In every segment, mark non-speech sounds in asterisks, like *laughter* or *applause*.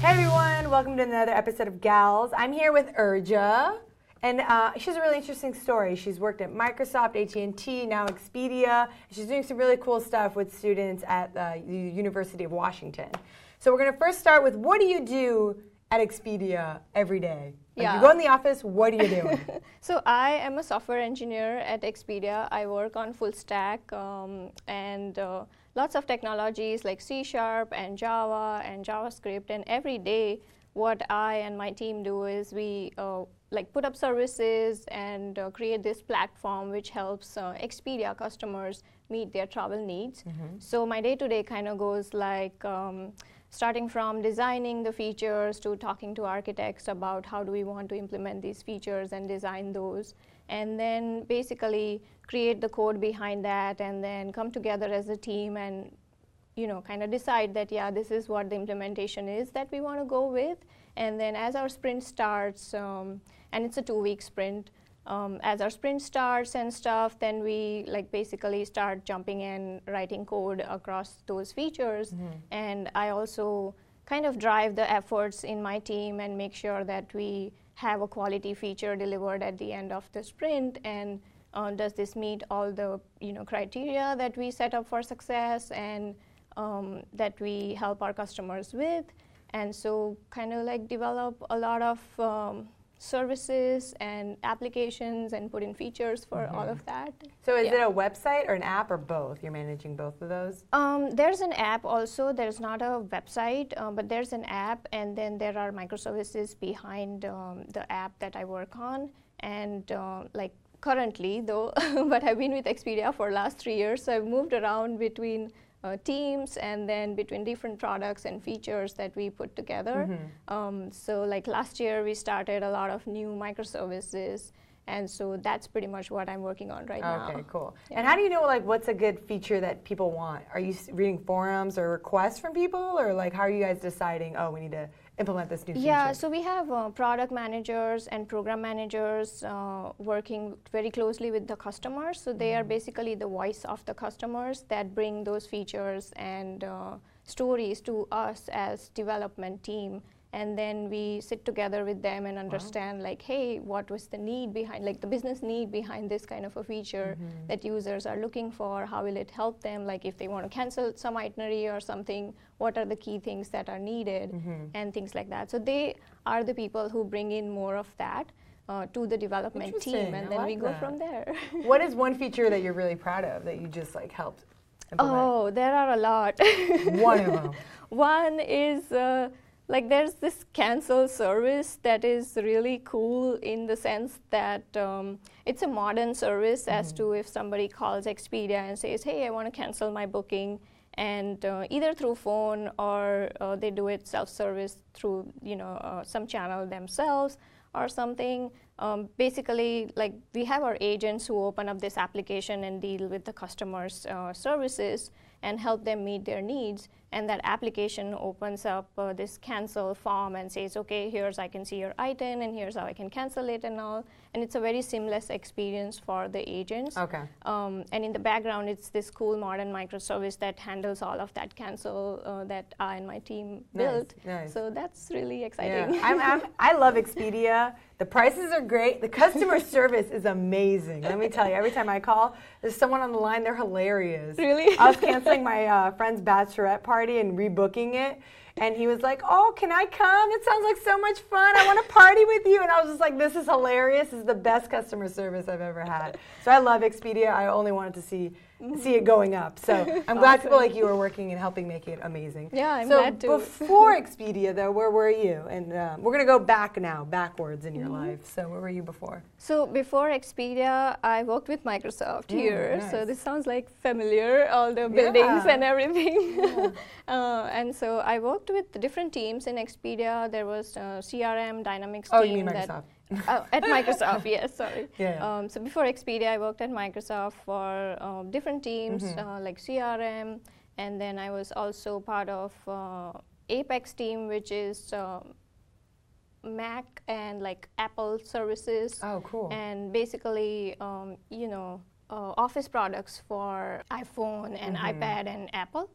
Hey everyone, welcome to another episode of Gals. I'm here with Urja, and uh, she has a really interesting story. She's worked at Microsoft, AT&T, now Expedia. She's doing some really cool stuff with students at the University of Washington. So we're going to first start with what do you do at Expedia every day? Like Yeah. You go in the office, what are you doing? *laughs* So I am a software engineer at Expedia. I work on full stack um, and uh, lots of technologies like C Sharp and Java and JavaScript. And every day, what I and my team do is we uh, like put up services and uh, create this platform which helps uh, Expedia customers meet their travel needs. So my day to day kind of goes like. Um, starting from designing the features to talking to architects about how do we want to implement these features and design those and then basically create the code behind that and then come together as a team and you know kind of decide that yeah this is what the implementation is that we want to go with. And then as our sprint starts um, and it's a two week sprint um, as our sprint starts and stuff then we like basically start jumping in writing code across those features. And i also kind of drive the efforts in my team and make sure that we have a quality feature delivered at the end of the sprint and uh, does this meet all the you know criteria that we set up for success and um, that we help our customers with and so kind of like develop a lot of um, services and applications and put in features for all of that so is Yeah. it a website or an app or both? You're managing both of those? um, there's an app also. There's not a website, um, but there's an app, and then there are microservices behind um, the app that I work on. And uh, like currently, though, *laughs* but I've been with Expedia for last three years, so I've moved around between uh, teams and then between different products and features that we put together. Um, so like last year, we started a lot of new microservices. And so that's pretty much what I'm working on right now. Okay, cool. And how do you know like what's a good feature that people want? Are you reading forums or requests from people, or like how are you guys deciding? Oh, we need to implement this new feature. Yeah, so we have uh, product managers and program managers uh, working very closely with the customers. So they are basically the voice of the customers that bring those features and uh, stories to us as development team. And then we sit together with them and understand, like, hey, what was the need behind, like, the business need behind this kind of a feature that users are looking for? How will it help them? Like, if they want to cancel some itinerary or something, what are the key things that are needed? and things like that. So they are the people who bring in more of that uh, to the development team, and I then we go that. from there. *laughs* what is one feature that you're really proud of that you just like helped implement? oh, there are a lot. *laughs* One of them. One is uh, like there's this cancel service that is really cool in the sense that um, it's a modern service as to if somebody calls Expedia and says, "Hey, I want to cancel my booking," and uh, either through phone or uh, they do it self-service through you know uh, some channel themselves or something. Um, basically, like we have our agents who open up this application and deal with the customers' uh, services and help them meet their needs. And that application opens up uh, this cancel form and says, okay, here's I can see your item and here's how I can cancel it and all. And it's a very seamless experience for the agents. Okay. Um, and in the background, it's this cool modern microservice that handles all of that cancel uh, that I and my team Nice, built. nice. So that's really Yeah. exciting. I'm, I'm, I love Expedia. The prices are great. The customer *laughs* service is amazing. Let me tell you, every time I call, there's someone on the line. They're hilarious. Really? I was canceling my uh, friend's bachelorette party and rebooking it. And he was like, "Oh, can I come? It sounds like so much fun. I want to party with you." And I was just like, "This is hilarious. This is the best customer service I've ever had." So I love Expedia. I only wanted to see see it going up. So *laughs* I'm glad people like you are working and helping make it amazing. Yeah, I'm so glad to. before *laughs* Expedia, though, where were you? And um, we're gonna go back now, backwards in your Mm-hmm. life. So where were you before? So before Expedia, I worked with Microsoft Mm, here. So this sounds like familiar, all the buildings Yeah. and everything. *laughs* uh, and so I worked with different teams in Expedia. There was uh, CRM, Dynamics Oh, team. you mean that- Microsoft? *laughs* Oh, at Microsoft, yes, sorry. Yeah. Um, so before Expedia, I worked at Microsoft for um, different teams Mm-hmm. uh, like CRM, and then I was also part of uh, Apex team, which is um, Mac and like Apple services Oh, cool. and basically um, you know uh, office products for iphone and ipad and apple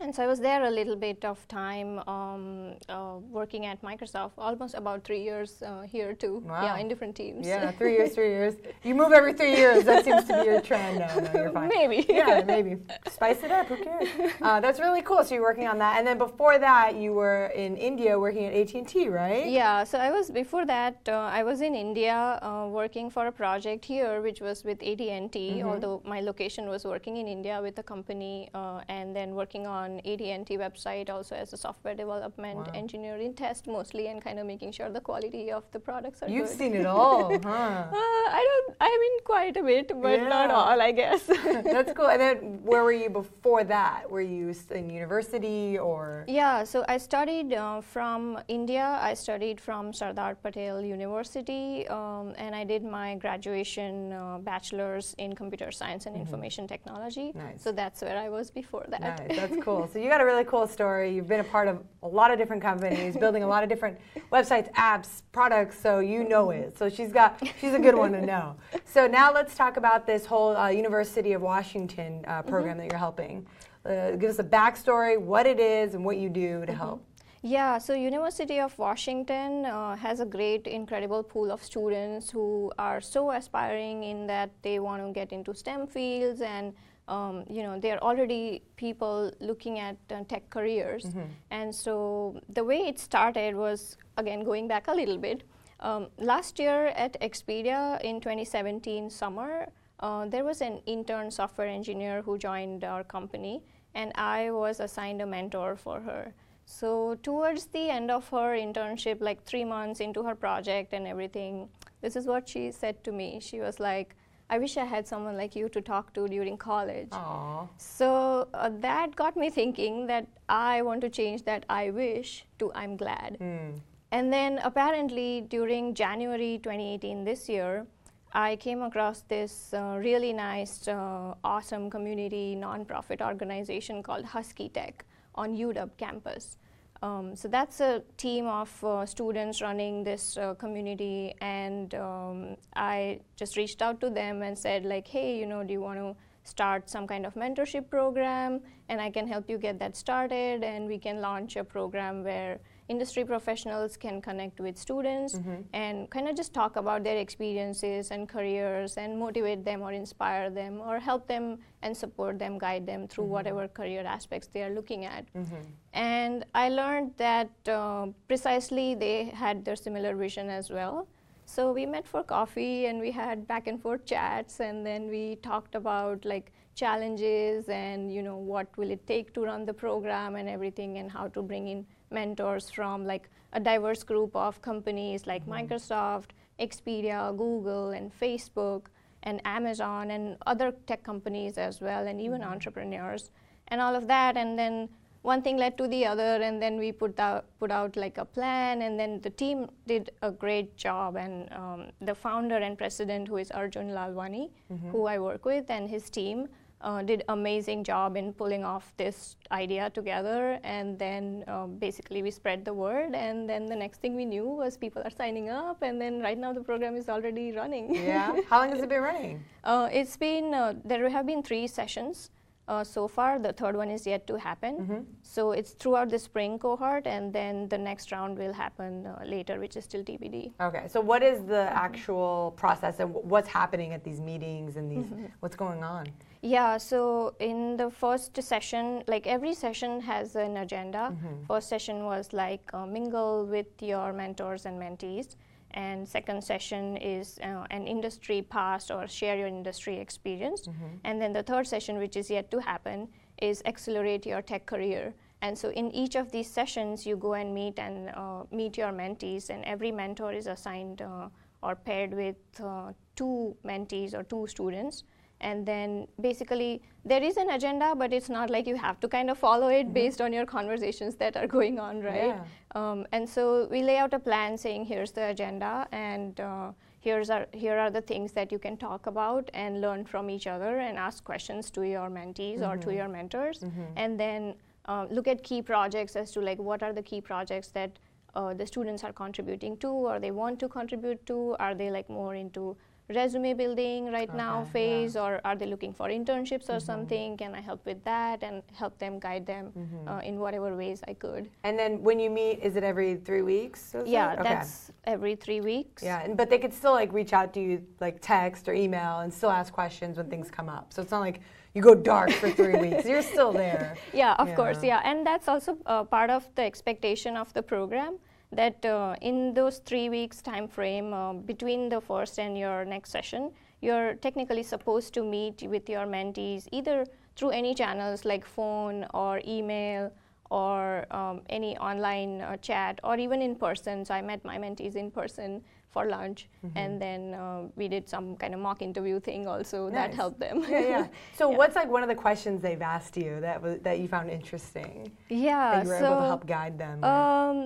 And so I was there a little bit of time um, uh, working at Microsoft, almost about three years uh, here too. Wow. Yeah, in different teams. Yeah, three years, three years. You move every three years. That seems to be your trend. No, no, you're fine. *laughs* Maybe. Yeah, maybe. Spice it up. Who cares? *laughs* Uh, that's really cool. So you're working on that, and then before that, you were in India working at AT&T, right? Yeah, so I was before that. Uh, I was in India uh, working for a project here, which was with AT&T. Mm-hmm. Although my location was working in India with a company, uh, and then working on AT&T website also as a software development Wow. engineer in test mostly, and kind of making sure the quality of the products are You've good. seen it all, *laughs* huh? Uh, I don't. I mean, quite a bit, but not all, I guess. *laughs* That's cool. And then where were you before that? Were you in university or? Yeah, so I studied uh, from India. I studied from Sardar Patel University, um, and I did my graduation uh, bachelor's in computer science and information technology. Nice. So that's where I was before that. Nice, that's cool. *laughs* So you got a really cool story. You've been a part of a lot of different companies, building a lot of different websites, apps, products. So you know it. So she's got she's a good one to know. So now let's talk about this whole uh, University of Washington uh, program that you're helping. Uh, give us a backstory, what it is, and what you do to help. Yeah, so University of Washington uh, has a great, incredible pool of students who are so aspiring in that they want to get into STEM fields, and um, you know there are already people looking at uh, tech careers. And so the way it started was again going back a little bit. Um, last year at Expedia in 2017 summer, uh, there was an intern software engineer who joined our company, and I was assigned a mentor for her. So towards the end of her internship, like three months into her project and everything, this is what she said to me. She was like, "I wish I had someone like you to talk to during college." Aww. So uh, that got me thinking that I want to change that "I wish" to "I'm glad." Mm. And then apparently during January 2018 this year, I came across this uh, really nice, uh, awesome community nonprofit organization called Husky Tech on UW campus. Um, so that's a team of uh, students running this uh, community, and um, I just reached out to them and said, like, hey, you know, do you want to start some kind of mentorship program? And I can help you get that started, and we can launch a program where industry professionals can connect with students mm-hmm. and kind of just talk about their experiences and careers and motivate them or inspire them or help them and support them, guide them through mm-hmm. whatever career aspects they are looking at. Mm-hmm. And I learned that uh, precisely they had their similar vision as well. So we met for coffee and we had back and forth chats and then we talked about like challenges and you know what will it take to run the program and everything and how to bring in mentors from like a diverse group of companies like mm-hmm. Microsoft, Expedia, Google and Facebook and Amazon and other tech companies as well and even mm-hmm. entrepreneurs and all of that. And then one thing led to the other and then we put out put out like a plan and then the team did a great job. And um, the founder and president who is Arjun Lalwani mm-hmm. who I work with and his team uh, did amazing job in pulling off this idea together and then um, basically we spread the word and then the next thing we knew was people are signing up and then right now the program is already running Yeah. How long has it been running? *laughs* uh, it's been uh, there have been three sessions uh, so far. The third one is yet to happen. So it's throughout the spring cohort, and then the next round will happen uh, later, which is still TBD. Okay. So what is the actual process and wh- what's happening at these meetings and these what's going on? Yeah, so in the first session, like every session has an agenda. First session was like uh, mingle with your mentors and mentees. And second session is uh, an industry past or share your industry experience. And then the third session, which is yet to happen, is accelerate your tech career. And so in each of these sessions, you go and meet and uh, meet your mentees, and every mentor is assigned uh, or paired with uh, two mentees or two students and then basically there is an agenda but it's not like you have to kind of follow it based on your conversations that are going on right? Yeah. um, and so we lay out a plan saying here's the agenda and uh, here's our, here are the things that you can talk about and learn from each other and ask questions to your mentees or to your mentors. And then uh, look at key projects as to like what are the key projects that uh, the students are contributing to or they want to contribute to. Are they like more into resume building right now Okay, phase, or are they looking for internships or something? Can I help with that and help them guide them uh, in whatever ways I could? And then when you meet, is it every three weeks? Yeah. Okay. that's every three weeks. Yeah, and, but they could still like reach out to you like text or email and still ask questions when things come up. So it's not like you go dark for three *laughs* weeks. You're still there. Yeah, of course, Yeah. yeah, and that's also uh, part of the expectation of the program that uh, in those three weeks time frame uh, between the first and your next session, you're technically supposed to meet with your mentees either through any channels like phone or email or um, any online uh, chat or even in person. So I met my mentees in person for lunch, Mm-hmm. and then uh, we did some kind of mock interview thing also that helped them. Yeah, yeah. *laughs* So Yeah. what's like one of the questions they've asked you that was that you found interesting yeah, that you were so able to help guide them? Um,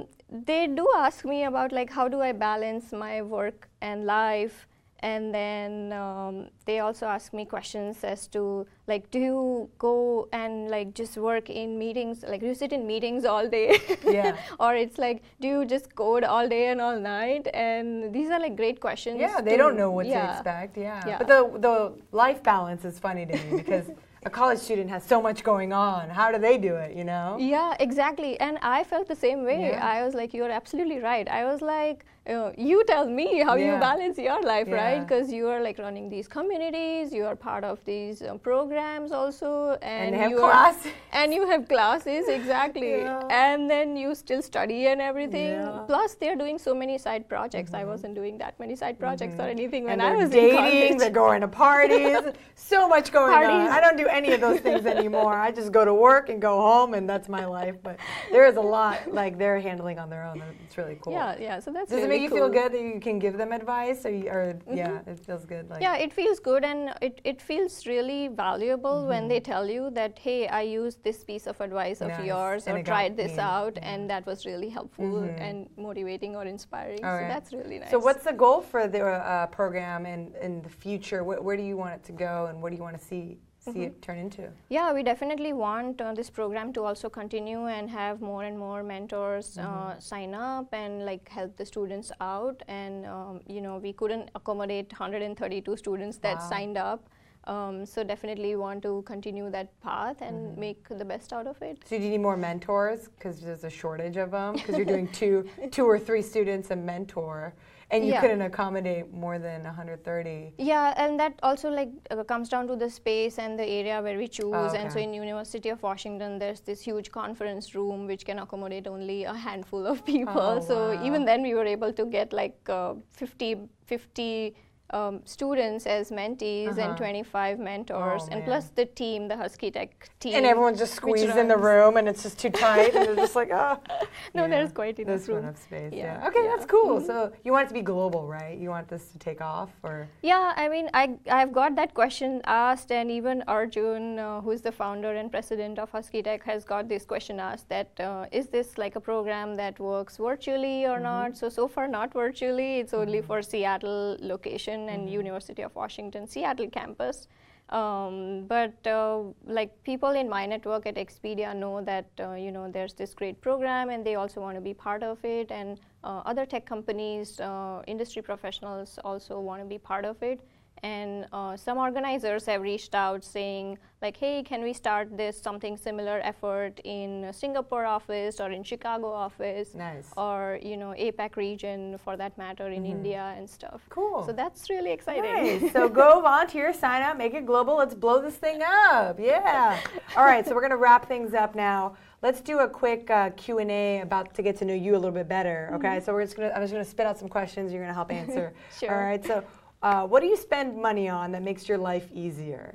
they do ask me about like how do I balance my work and life, and then um, they also ask me questions as to like do you go and like just work in meetings, like do you sit in meetings all day, *laughs* Yeah. or it's like do you just code all day and all night? And these are like great questions. yeah, they don't know what to expect. Yeah. Yeah. But the the life balance is funny to me because *laughs* a college student has so much going on. How do they do it? You know? Yeah, exactly. And I felt the same way. Yeah. I was like, you're absolutely right. I was like, uh, you tell me how you balance your life, right? Because you are like running these communities, you are part of these uh, programs also, and, And they have you are- and you have classes exactly, *laughs* Yeah. and then you still study and everything. Yeah. Mm-hmm. Plus, they're doing so many side projects. I wasn't doing that many side projects or anything when and I was dating, they're going to parties, *laughs* so much going on. I don't do any of those things anymore. I just go to work and go home, and that's my life. But there is a lot like they're handling on their own. It's really cool. Yeah, yeah. So that's Does it really make you feel good that you can give them advice, or, you, or yeah, it feels good. Like Yeah, it feels good and it, it feels really valuable when they tell you that, hey, I used this piece of advice of Mm-hmm. Nice, yours and or tried this me. out and that was really helpful and motivating or inspiring. All so right. that's really nice. So what's the goal for the uh, program in, in the future? Where, where do you want it to go, and what do you want to see see Mm-hmm. it turn into? Yeah, we definitely want uh, this program to also continue and have more and more mentors uh, Mm-hmm. sign up and like help the students out. And um, you know, we couldn't accommodate 132 students that Wow. signed up. Um, so definitely want to continue that path and Mm-hmm. make the best out of it. So do you need more mentors because there's a shortage of them? Because you're doing two, *laughs* two or three students a mentor, and you Yeah. couldn't accommodate more than 130. Yeah, and that also like uh, comes down to the space and the area where we choose. And so in University of Washington, there's this huge conference room which can accommodate only a handful of *laughs* people. Oh, so wow. even then, we were able to get like uh, 50, 50 um, students as mentees Uh-huh. and 25 mentors, Oh, and plus the team, the Husky Tech team. And everyone's just squeezed in the room, and it's just too tight, and they're just like, oh. *laughs* No, Yeah, there's quite enough There's room. enough space. Yeah. Yeah, Okay, yeah. that's cool. So you want it to be global, right? You want this to take off, or Yeah, I mean, I I've got that question asked, and even Arjun, uh, who's the founder and president of Husky Tech, has got this question asked: that uh, is this like a program that works virtually or not? So so far, not virtually. It's only for Seattle location and University of Washington Seattle campus. Um, but uh, like people in my network at Expedia know that uh, you know there's this great program and they also want to be part of it and uh, other tech companies, uh, industry professionals also want to be part of it. And uh, some organizers have reached out saying like, hey, can we start this something similar effort in Singapore office or in Chicago office nice. or you know APAC region for that matter in India and stuff. Cool. So that's really exciting. Nice. so go *laughs* volunteer, sign up, make it global. Let's blow this thing up. Yeah. All right. So we're gonna wrap things up now. Let's do a quick uh, Q and A about to get to know you a little bit better. Okay. So we're just gonna. I'm just gonna spit out some questions. You're gonna help *laughs* answer. Sure. All right. So, uh, what do you spend money on that makes your life easier?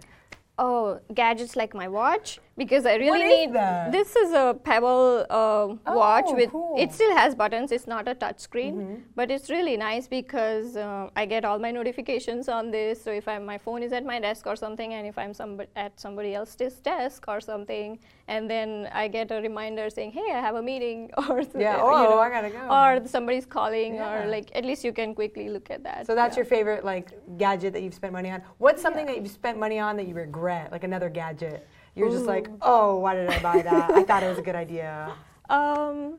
Oh, gadgets like my watch because I really need. that? This is a Pebble uh, watch Oh, with. cool. It still has buttons. It's not a touch screen, but it's really nice because uh, I get all my notifications on this. So if I'm, my phone is at my desk or something, and if I'm somebody, at somebody else's desk or something, and then I get a reminder saying, "Hey, I have a meeting," *laughs* or Yeah. Oh, know, I gotta go. or somebody's calling, Yeah. or like at least you can quickly look at that. So that's yeah. your favorite like gadget that you've spent money on. What's something that you've spent money on that you regret? Like another gadget. You're just like, oh, why did I buy that? I thought it was a good *laughs* idea. Um,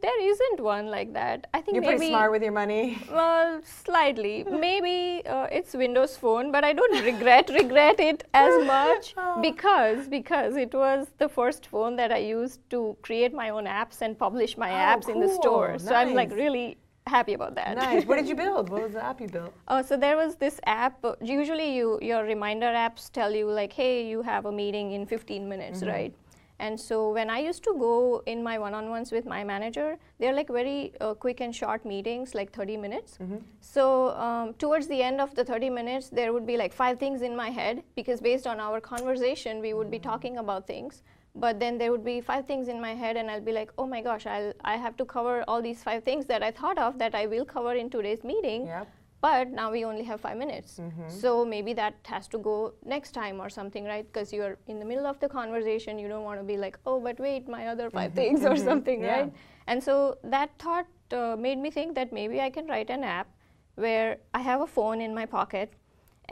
there isn't one like that. I think You're maybe pretty smart with your money. *laughs* well, slightly. *laughs* Maybe uh, it's Windows Phone, but I don't regret regret it as much Oh. because because it was the first phone that I used to create my own apps and publish my Oh, apps in the store. cool. So I'm like really happy about that. nice. What did you *laughs* build? What was the app you built? Oh, so there was this app. Usually, you your reminder apps tell you like, "Hey, you have a meeting in 15 minutes," Mm-hmm. right? And so when I used to go in my one-on-ones with my manager, they're like very uh, quick and short meetings, like 30 minutes. Mm-hmm. So um, towards the end of the 30 minutes, there would be like five things in my head because based on our conversation, we would be Mm-hmm. talking about things. But then there would be five things in my head, and I'll be like, "Oh my gosh, I'll I have to cover all these five things that I thought of that I will cover in today's meeting." Yep. but now we only have five minutes. Mm-hmm. So maybe that has to go next time or something, right? Because you're in the middle of the conversation, you don't want to be like, oh, but wait, my other 5 things or something, Mm-hmm. Yeah. right? And so that thought uh, made me think that maybe I can write an app where I have a phone in my pocket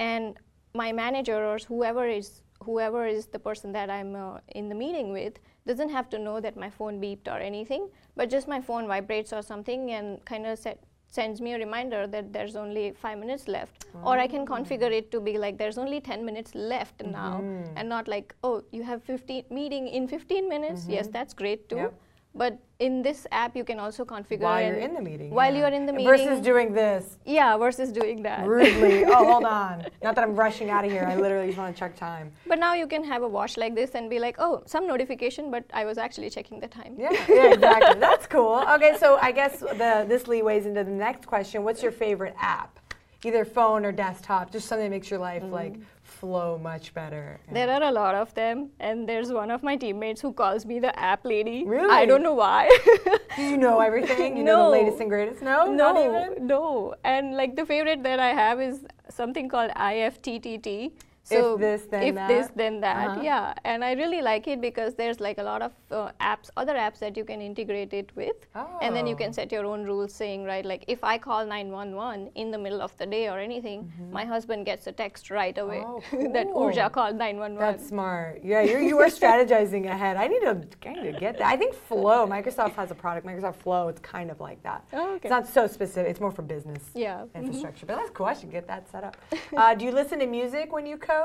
and my manager or whoever is whoever is the person that I'm uh, in the meeting with doesn't have to know that my phone beeped or anything, but just my phone vibrates or something and kind of set, sends me a reminder that there's only five minutes left. Or I can configure it to be like there's only 10 minutes left now, Mm-hmm. and not like oh you have 15 meeting in 15 minutes. Yes, that's great too. Mm-hmm. Yep. But in this app, you can also configure While you're in the meeting. While yeah. you're in the meeting, Versus doing this yeah, versus doing that. rudely. *laughs* oh, hold on. Not that I'm rushing out of here. I literally just want to check time. But now you can have a watch like this and be like, oh, some notification, but I was actually checking the time. Yeah, yeah, exactly. That's cool. Okay, so I guess the this leeways into the next question. What's your favorite app? Either phone or desktop, just something that makes your life mm-hmm. like flow much better. There are a lot of them, and there's one of my teammates who calls me the app lady. Really? I don't know why. *laughs* Do you know everything? You know the latest and greatest? No, not no, even. no. And like the favorite that I have is something called IFTTT. So this, then if this, then that. Uh-huh. Yeah, and I really like it because there's like a lot of uh, apps, other apps that you can integrate it with, and then you Oh. can set your own rules, saying right, like if I call 911 in the middle of the day or anything, my husband gets a text right away Mm-hmm. Oh, *laughs* that cool. Urja called 911. That's smart. Yeah, you're, you are strategizing ahead. I need to kind of get that. I think Flow, Microsoft has a product, Microsoft Flow, it's kind of like that. Oh, okay. It's not so specific, it's more for business yeah. mhm. infrastructure. But that's cool. I should get that set up. *laughs* Uh, do you listen to music when you code?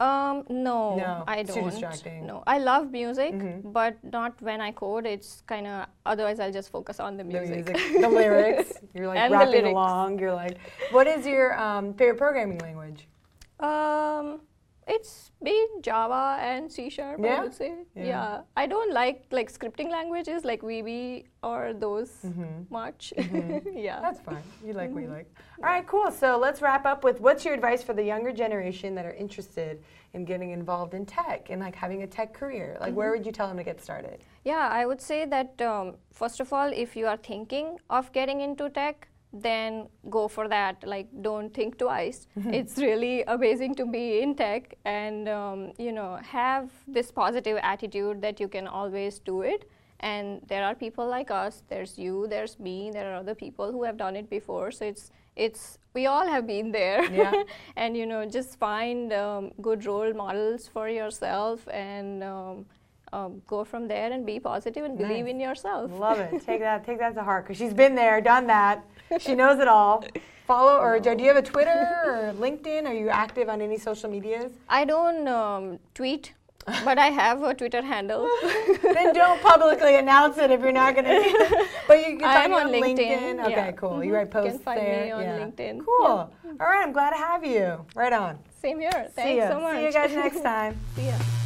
Um, no, No, I don't. too distracting. No, I love music, Mhm. but not when I code. It's kind of otherwise I'll just focus on the The music. music, the lyrics. *laughs* You're like And rapping along. You're like, what is your um, favorite programming language? um, it's been Java and C sharp. Yeah? I would say. Yeah. Yeah. I don't like like scripting languages like VB or those Mhm. much. *laughs* yeah. That's fine. You like Mm-hmm. what you like. All right, cool. So let's wrap up with what's your advice for the younger generation that are interested in getting involved in tech and like having a tech career? Like, Mm-hmm. where would you tell them to get started? Yeah, I would say that um, first of all, if you are thinking of getting into tech, then go for that. Like, don't think twice. *laughs* it's really amazing to be in tech and um, you know have this positive attitude that you can always do it. And there are people like us. There's you. There's me. There are other people who have done it before. So it's it's we all have been there. Yeah. *laughs* and you know just find um, good role models for yourself and. Um, um, go from there and be positive and believe Nice. in yourself. Love it. *laughs* Take that. Take that to heart because she's been there, done that. She knows it all. Follow or do you have a Twitter or LinkedIn? Are you active on any social medias? I don't um, tweet, but I have a Twitter handle. *laughs* then don't publicly announce it if you're not going to. But you can *laughs* I'm find on you LinkedIn, Okay, yeah. cool. You Mhm. write You can find there. me on yeah. LinkedIn. Cool. Yeah. All right, I'm glad to have you. Right on. Same here. Thanks so much. See you guys next time. See ya.